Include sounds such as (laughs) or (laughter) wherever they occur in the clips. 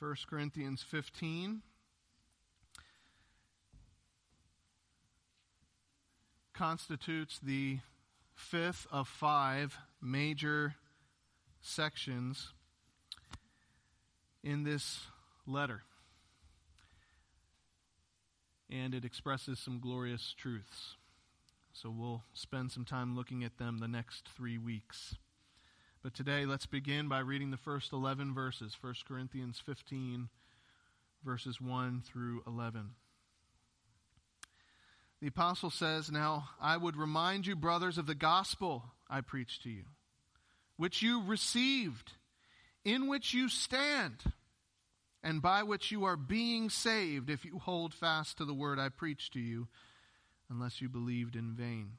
1 Corinthians 15. constitutes the fifth of five major sections in this letter. And it expresses some glorious truths. So we'll spend some time looking at them the next three weeks. But today, let's begin by reading the first 11 verses 1 Corinthians 15, verses 1 through 11. The apostle says, Now I would remind you, brothers, of the gospel I preached to you, which you received, in which you stand, and by which you are being saved, if you hold fast to the word I preached to you, unless you believed in vain.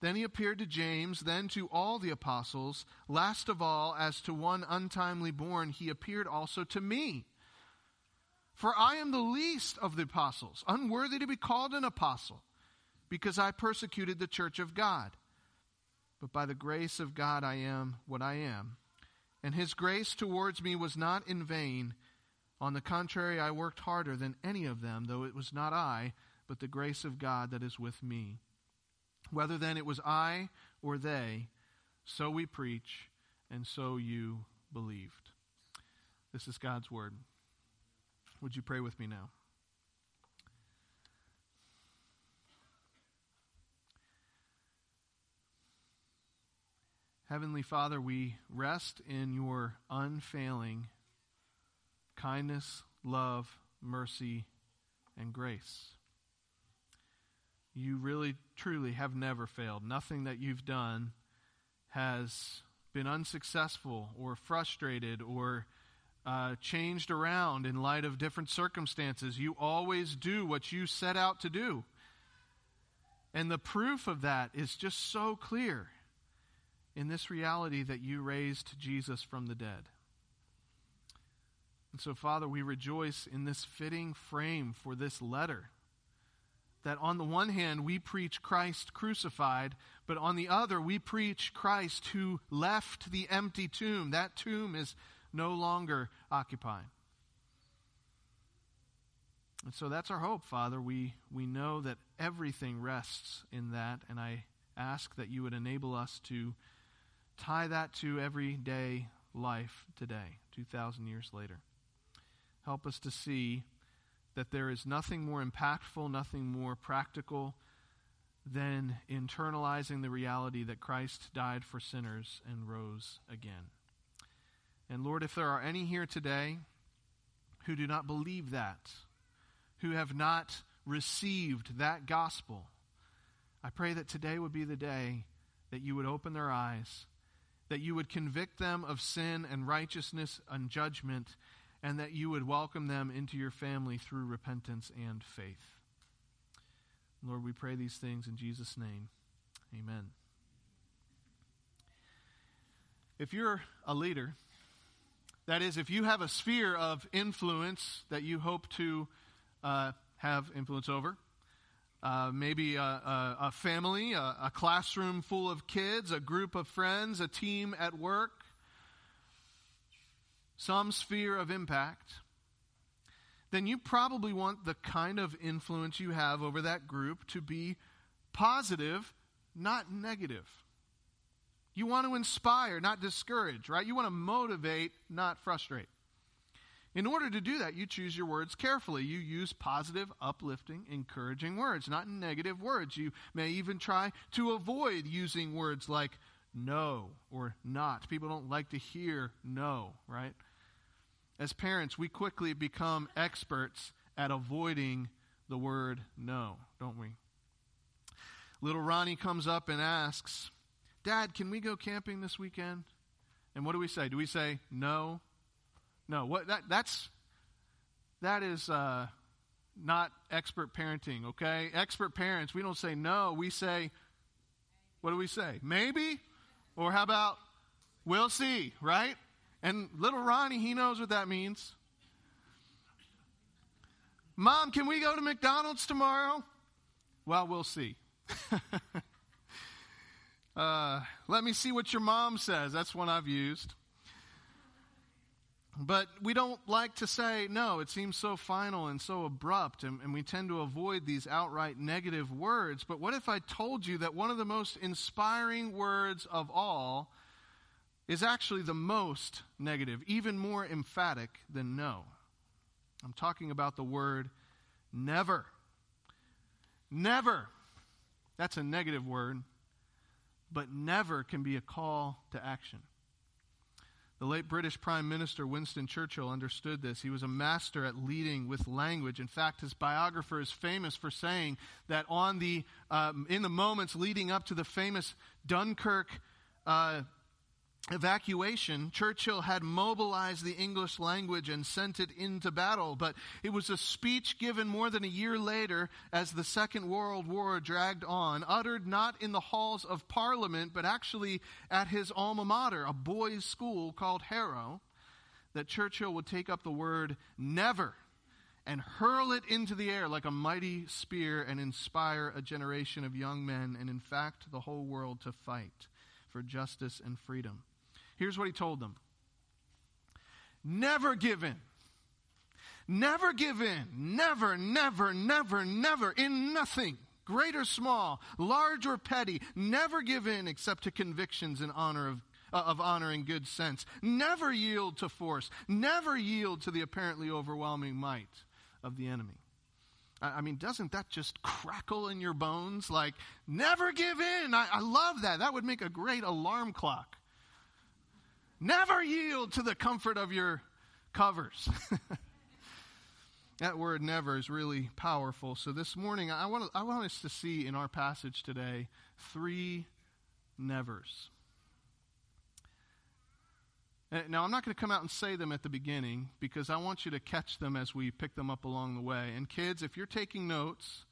Then he appeared to James, then to all the apostles. Last of all, as to one untimely born, he appeared also to me for I am the least of the apostles, unworthy to be called an apostle, because I persecuted the church of God. But by the grace of God I am what I am. And his grace towards me was not in vain. On the contrary, I worked harder than any of them, though it was not I, but the grace of God that is with me. Whether then it was I or they, so we preach, and so you believed. This is God's word. Would you pray with me now? Heavenly Father, we rest in your unfailing kindness, love, mercy, and grace. You really, truly have never failed. Nothing that you've done has been unsuccessful or frustrated or uh, changed around in light of different circumstances. You always do what you set out to do. And the proof of that is just so clear in this reality that you raised Jesus from the dead. And so, Father, we rejoice in this fitting frame for this letter. That on the one hand, we preach Christ crucified, but on the other, we preach Christ who left the empty tomb. That tomb is no longer occupied. And so that's our hope, Father. We, we know that everything rests in that, and I ask that you would enable us to tie that to everyday life today, 2,000 years later. Help us to see that there is nothing more impactful, nothing more practical than internalizing the reality that Christ died for sinners and rose again. And Lord, if there are any here today who do not believe that, who have not received that gospel, I pray that today would be the day that you would open their eyes, that you would convict them of sin and righteousness and judgment, and that you would welcome them into your family through repentance and faith. Lord, we pray these things in Jesus' name. Amen. If you're a leader, that is, if you have a sphere of influence that you hope to uh, have influence over, uh, maybe a, a, a family, a, a, classroom full of kids, a group of friends, a team at work, some sphere of impact, then you probably want the kind of influence you have over that group to be positive, not negative. You want to inspire, not discourage, right? You want to motivate, not frustrate. In order to do that, you choose your words carefully. You use positive, uplifting, encouraging words, not negative words. You may even try to avoid using words like no or not. People don't like to hear no, right? As parents, we quickly become experts at avoiding the word no, don't we? Little Ronnie comes up and asks, Dad, can we go camping this weekend? And what do we say? Do we say no? No. What that that's that is uh, not expert parenting, okay? Expert parents, we don't say no, we say, what do we say? Maybe? Or how about, we'll see, right? And little Ronnie, he knows what that means. Mom, can we go to McDonald's tomorrow? Well, we'll see. (laughs) uh, let me see what your mom says. That's one I've used. But we don't like to say, no, it seems so final and so abrupt, and, and, we tend to avoid these outright negative words. But what if I told you that one of the most inspiring words of all is actually the most negative, even more emphatic than no? I'm talking about the word never. Never. That's a negative word, but never can be a call to action. The late British Prime Minister Winston Churchill understood this. He was a master at leading with language. In fact, his biographer is famous for saying that on the, um, in the moments leading up to the famous Dunkirk uh, evacuation, Churchill had mobilized the English language and sent it into battle. But it was a speech given more than a year later as the Second World War dragged on, uttered not in the halls of Parliament, but actually at his alma mater, a boys' school called Harrow, that Churchill would take up the word never and hurl it into the air like a mighty spear and inspire a generation of young men and, in fact, the whole world to fight for justice and freedom. Here's what he told them Never give in. Never give in. Never, never, never, never, in nothing, great or small, large or petty. Never give in except to convictions in honor of uh, of honor and good sense. Never yield to force. Never yield to the apparently overwhelming might of the enemy. I mean, doesn't that just crackle in your bones? Like, never give in. I, I love that. That would make a great alarm clock. Never yield to the comfort of your covers. (laughs) that word never is really powerful. So this morning, I want, I want us to see in our passage today three nevers. Uh, now, I'm not going to come out and say them at the beginning because I want you to catch them as we pick them up along the way. And kids, if you're taking notes,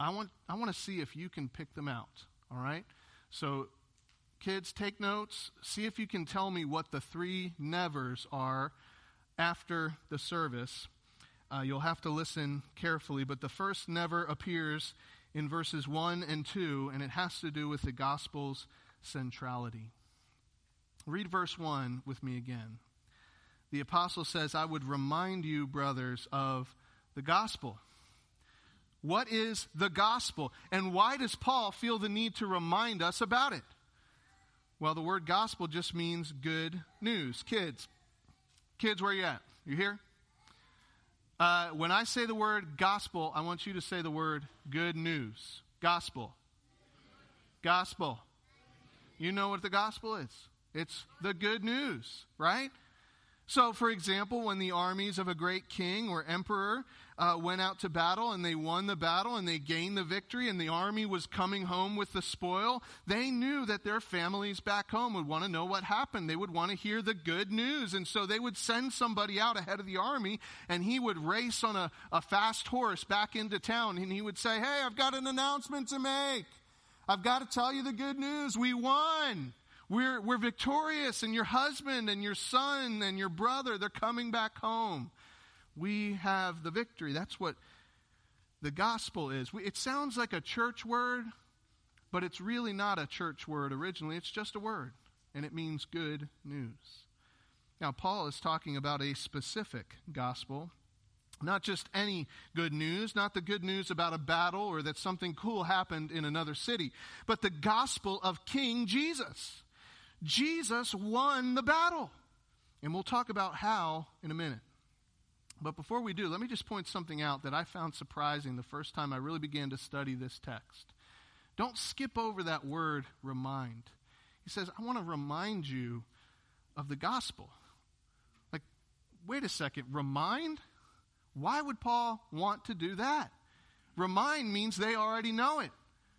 I want, I want to see if you can pick them out. All right? So Kids, take notes. See if you can tell me what the three nevers are after the service. Uh, you'll have to listen carefully, but the first never appears in verses 1 and 2, and it has to do with the gospel's centrality. Read verse 1 with me again. The apostle says, I would remind you, brothers, of the gospel. What is the gospel? And why does Paul feel the need to remind us about it? Well, the word gospel just means good news. Kids, kids, where you at? You here? Uh, when I say the word gospel, I want you to say the word good news. Gospel. Gospel. You know what the gospel is? It's the good news, right? So, for example, when the armies of a great king or emperor uh, went out to battle and they won the battle and they gained the victory and the army was coming home with the spoil, they knew that their families back home would want to know what happened. They would want to hear the good news. And so they would send somebody out ahead of the army and he would race on a, a fast horse back into town and he would say, Hey, I've got an announcement to make. I've got to tell you the good news. We won. We're, we're victorious, and your husband and your son and your brother, they're coming back home. We have the victory. That's what the gospel is. We, it sounds like a church word, but it's really not a church word originally. It's just a word, and it means good news. Now, Paul is talking about a specific gospel. Not just any good news, not the good news about a battle or that something cool happened in another city, but the gospel of King Jesus. Jesus won the battle. And we'll talk about how in a minute. But before we do, let me just point something out that I found surprising the first time I really began to study this text. Don't skip over that word remind. He says, I want to remind you of the gospel. Like, wait a second, remind? Why would Paul want to do that? Remind means they already know it.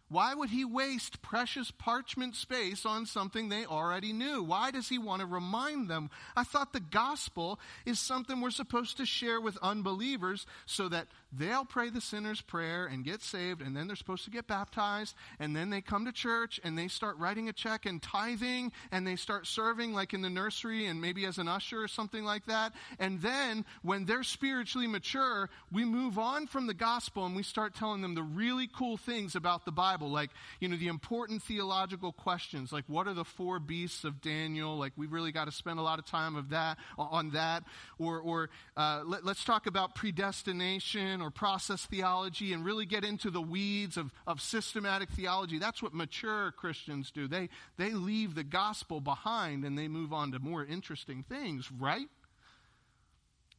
Why would he waste precious parchment space on something they already knew? Why does he want to remind them? I thought the gospel is something we're supposed to share with unbelievers so that they'll pray the sinner's prayer and get saved, and then they're supposed to get baptized, and then they come to church and they start writing a check and tithing, and they start serving like in the nursery and maybe as an usher or something like that. And then when they're spiritually mature, we move on from the gospel and we start telling them the really cool things about the Bible like, you know, the important theological questions, like what are the four beasts of Daniel? Like, we really got to spend a lot of time of that on that. Or, or uh, let, let's talk about predestination or process theology and really get into the weeds of, of systematic theology. That's what mature Christians do. They, they leave the gospel behind and they move on to more interesting things, right?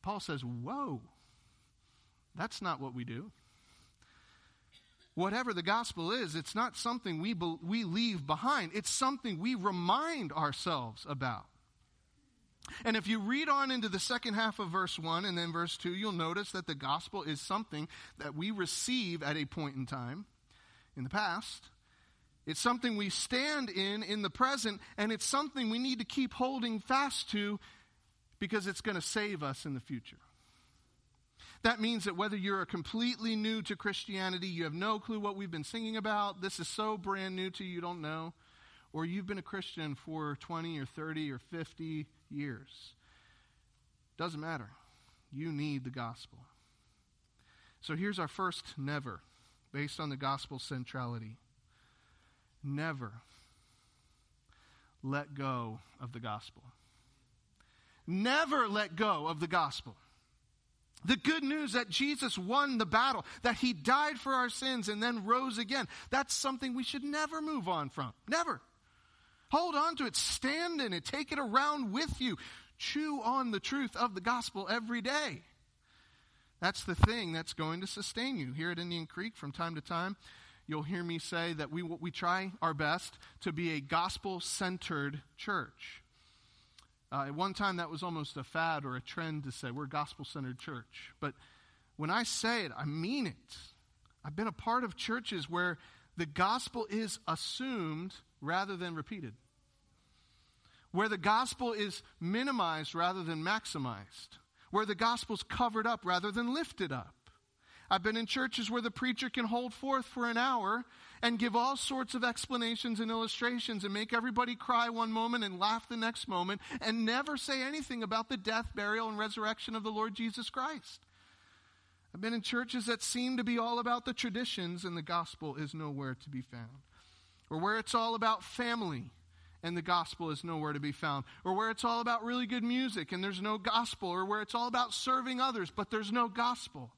Paul says, Whoa, that's not what we do whatever the gospel is, it's not something we, be, we leave behind. It's something we remind ourselves about. And if you read on into the second half of verse 1 and then verse 2, you'll notice that the gospel is something that we receive at a point in time in the past. It's something we stand in in the present, and it's something we need to keep holding fast to because it's going to save us in the future. That means that whether you're completely new to Christianity, you have no clue what we've been singing about, this is so brand new to you, you don't know, or you've been a Christian for 20 or 30 or 50 years, doesn't matter. You need the gospel. So here's our first never, based on the gospel centrality. Never let go of the gospel. Never let go of the gospel. The good news that Jesus won the battle, that he died for our sins and then rose again. That's something we should never move on from. Never. Hold on to it. Stand in it. Take it around with you. Chew on the truth of the gospel every day. That's the thing that's going to sustain you. Here at Indian Creek, from time to time, you'll hear me say that we, we try our best to be a gospel centered church. Uh, at one time, that was almost a fad or a trend to say we're a gospel centered church. But when I say it, I mean it. I've been a part of churches where the gospel is assumed rather than repeated, where the gospel is minimized rather than maximized, where the gospel is covered up rather than lifted up. I've been in churches where the preacher can hold forth for an hour and give all sorts of explanations and illustrations and make everybody cry one moment and laugh the next moment and never say anything about the death, burial, and resurrection of the Lord Jesus Christ. I've been in churches that seem to be all about the traditions and the gospel is nowhere to be found. Or where it's all about family and the gospel is nowhere to be found. Or where it's all about really good music and there's no gospel. Or where it's all about serving others but there's no gospel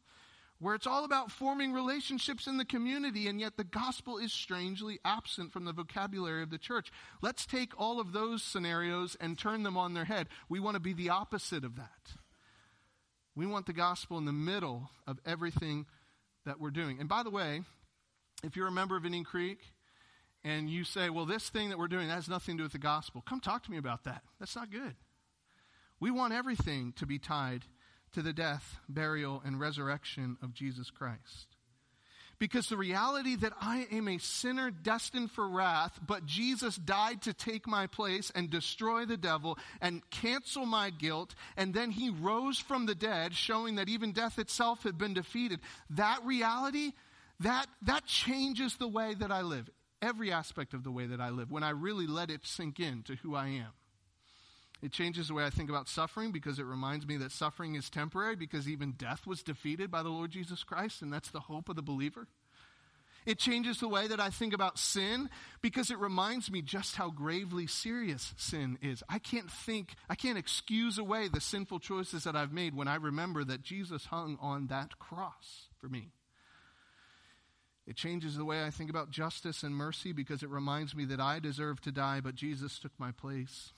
where it's all about forming relationships in the community, and yet the gospel is strangely absent from the vocabulary of the church. Let's take all of those scenarios and turn them on their head. We want to be the opposite of that. We want the gospel in the middle of everything that we're doing. And by the way, if you're a member of Indian Creek and you say, well, this thing that we're doing that has nothing to do with the gospel, come talk to me about that. That's not good. We want everything to be tied to the death, burial, and resurrection of Jesus Christ. Because the reality that I am a sinner destined for wrath, but Jesus died to take my place and destroy the devil and cancel my guilt, and then he rose from the dead, showing that even death itself had been defeated. That reality, that, that changes the way that I live, every aspect of the way that I live, when I really let it sink in to who I am. It changes the way I think about suffering because it reminds me that suffering is temporary because even death was defeated by the Lord Jesus Christ, and that's the hope of the believer. It changes the way that I think about sin because it reminds me just how gravely serious sin is. I can't think, I can't excuse away the sinful choices that I've made when I remember that Jesus hung on that cross for me. It changes the way I think about justice and mercy because it reminds me that I deserve to die, but Jesus took my place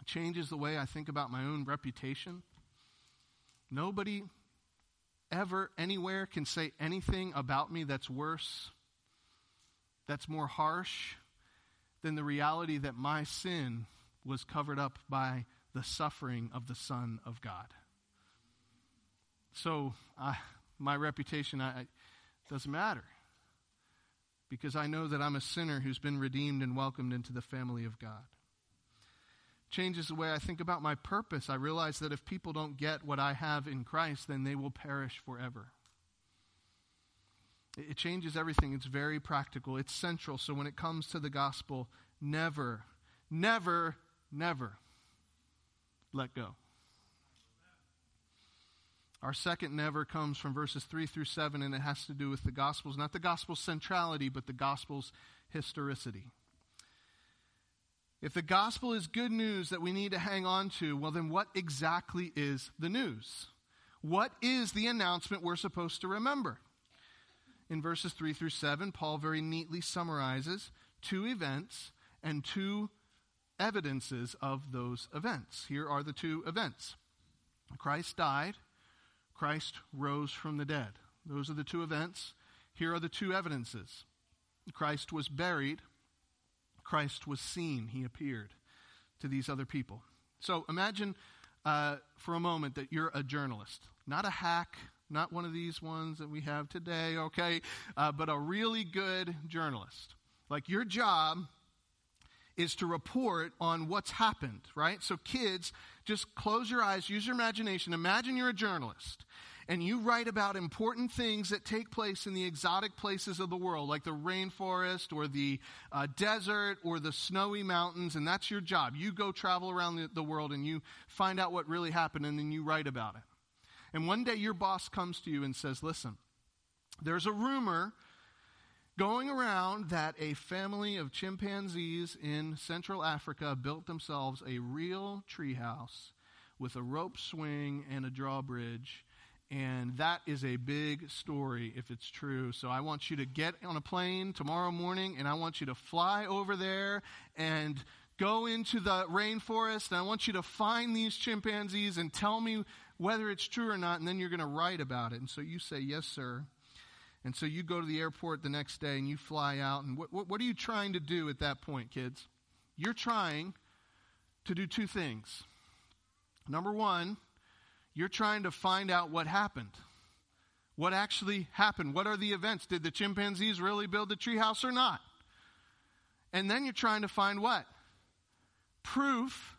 It changes the way I think about my own reputation. Nobody ever, anywhere, can say anything about me that's worse, that's more harsh than the reality that my sin was covered up by the suffering of the Son of God. So, my reputation I, doesn't matter. because I know that I'm a sinner who's been redeemed and welcomed into the family of God. Changes the way I think about my purpose. I realize that if people don't get what I have in Christ, then they will perish forever. It changes everything. It's very practical, it's central. So when it comes to the gospel, never, never, never let go. Our second never comes from verses 3 through 7, and it has to do with the Gospels. Not the Gospel's centrality, but the Gospel's historicity. If the Gospel is good news that we need to hang on to, well, then what exactly is the news? What is the announcement we're supposed to remember? In verses 3 through 7, Paul very neatly summarizes two events and two evidences of those events. Here are the two events Christ died Christ rose from the dead. Those are the two events. Here are the two evidences Christ was buried, Christ was seen. He appeared to these other people. So imagine uh, for a moment that you're a journalist, not a hack, not one of these ones that we have today, okay, uh, but a really good journalist. Like your job is to report on what's happened, right? So, kids, just close your eyes, use your imagination. Imagine you're a journalist and you write about important things that take place in the exotic places of the world, like the rainforest or the uh, desert or the snowy mountains, and that's your job. You go travel around the, the world and you find out what really happened and then you write about it. And one day your boss comes to you and says, Listen, there's a rumor going around that a family of chimpanzees in Central Africa built themselves a real treehouse with a rope swing and a drawbridge. And that is a big story if it's true. So I want you to get on a plane tomorrow morning and I want you to fly over there and go into the rainforest. And I want you to find these chimpanzees and tell me whether it's true or not. And then you're going to write about it. And so you say, Yes, sir. And so you go to the airport the next day and you fly out. And what, what, what, are you trying to do at that point, kids? You're trying to do two things. Number one, you're trying to find out what happened. What actually happened? What are the events? Did the chimpanzees really build the treehouse or not? And then you're trying to find what? Proof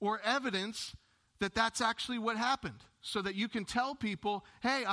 or evidence that that's actually what happened so that you can tell people, hey, I'm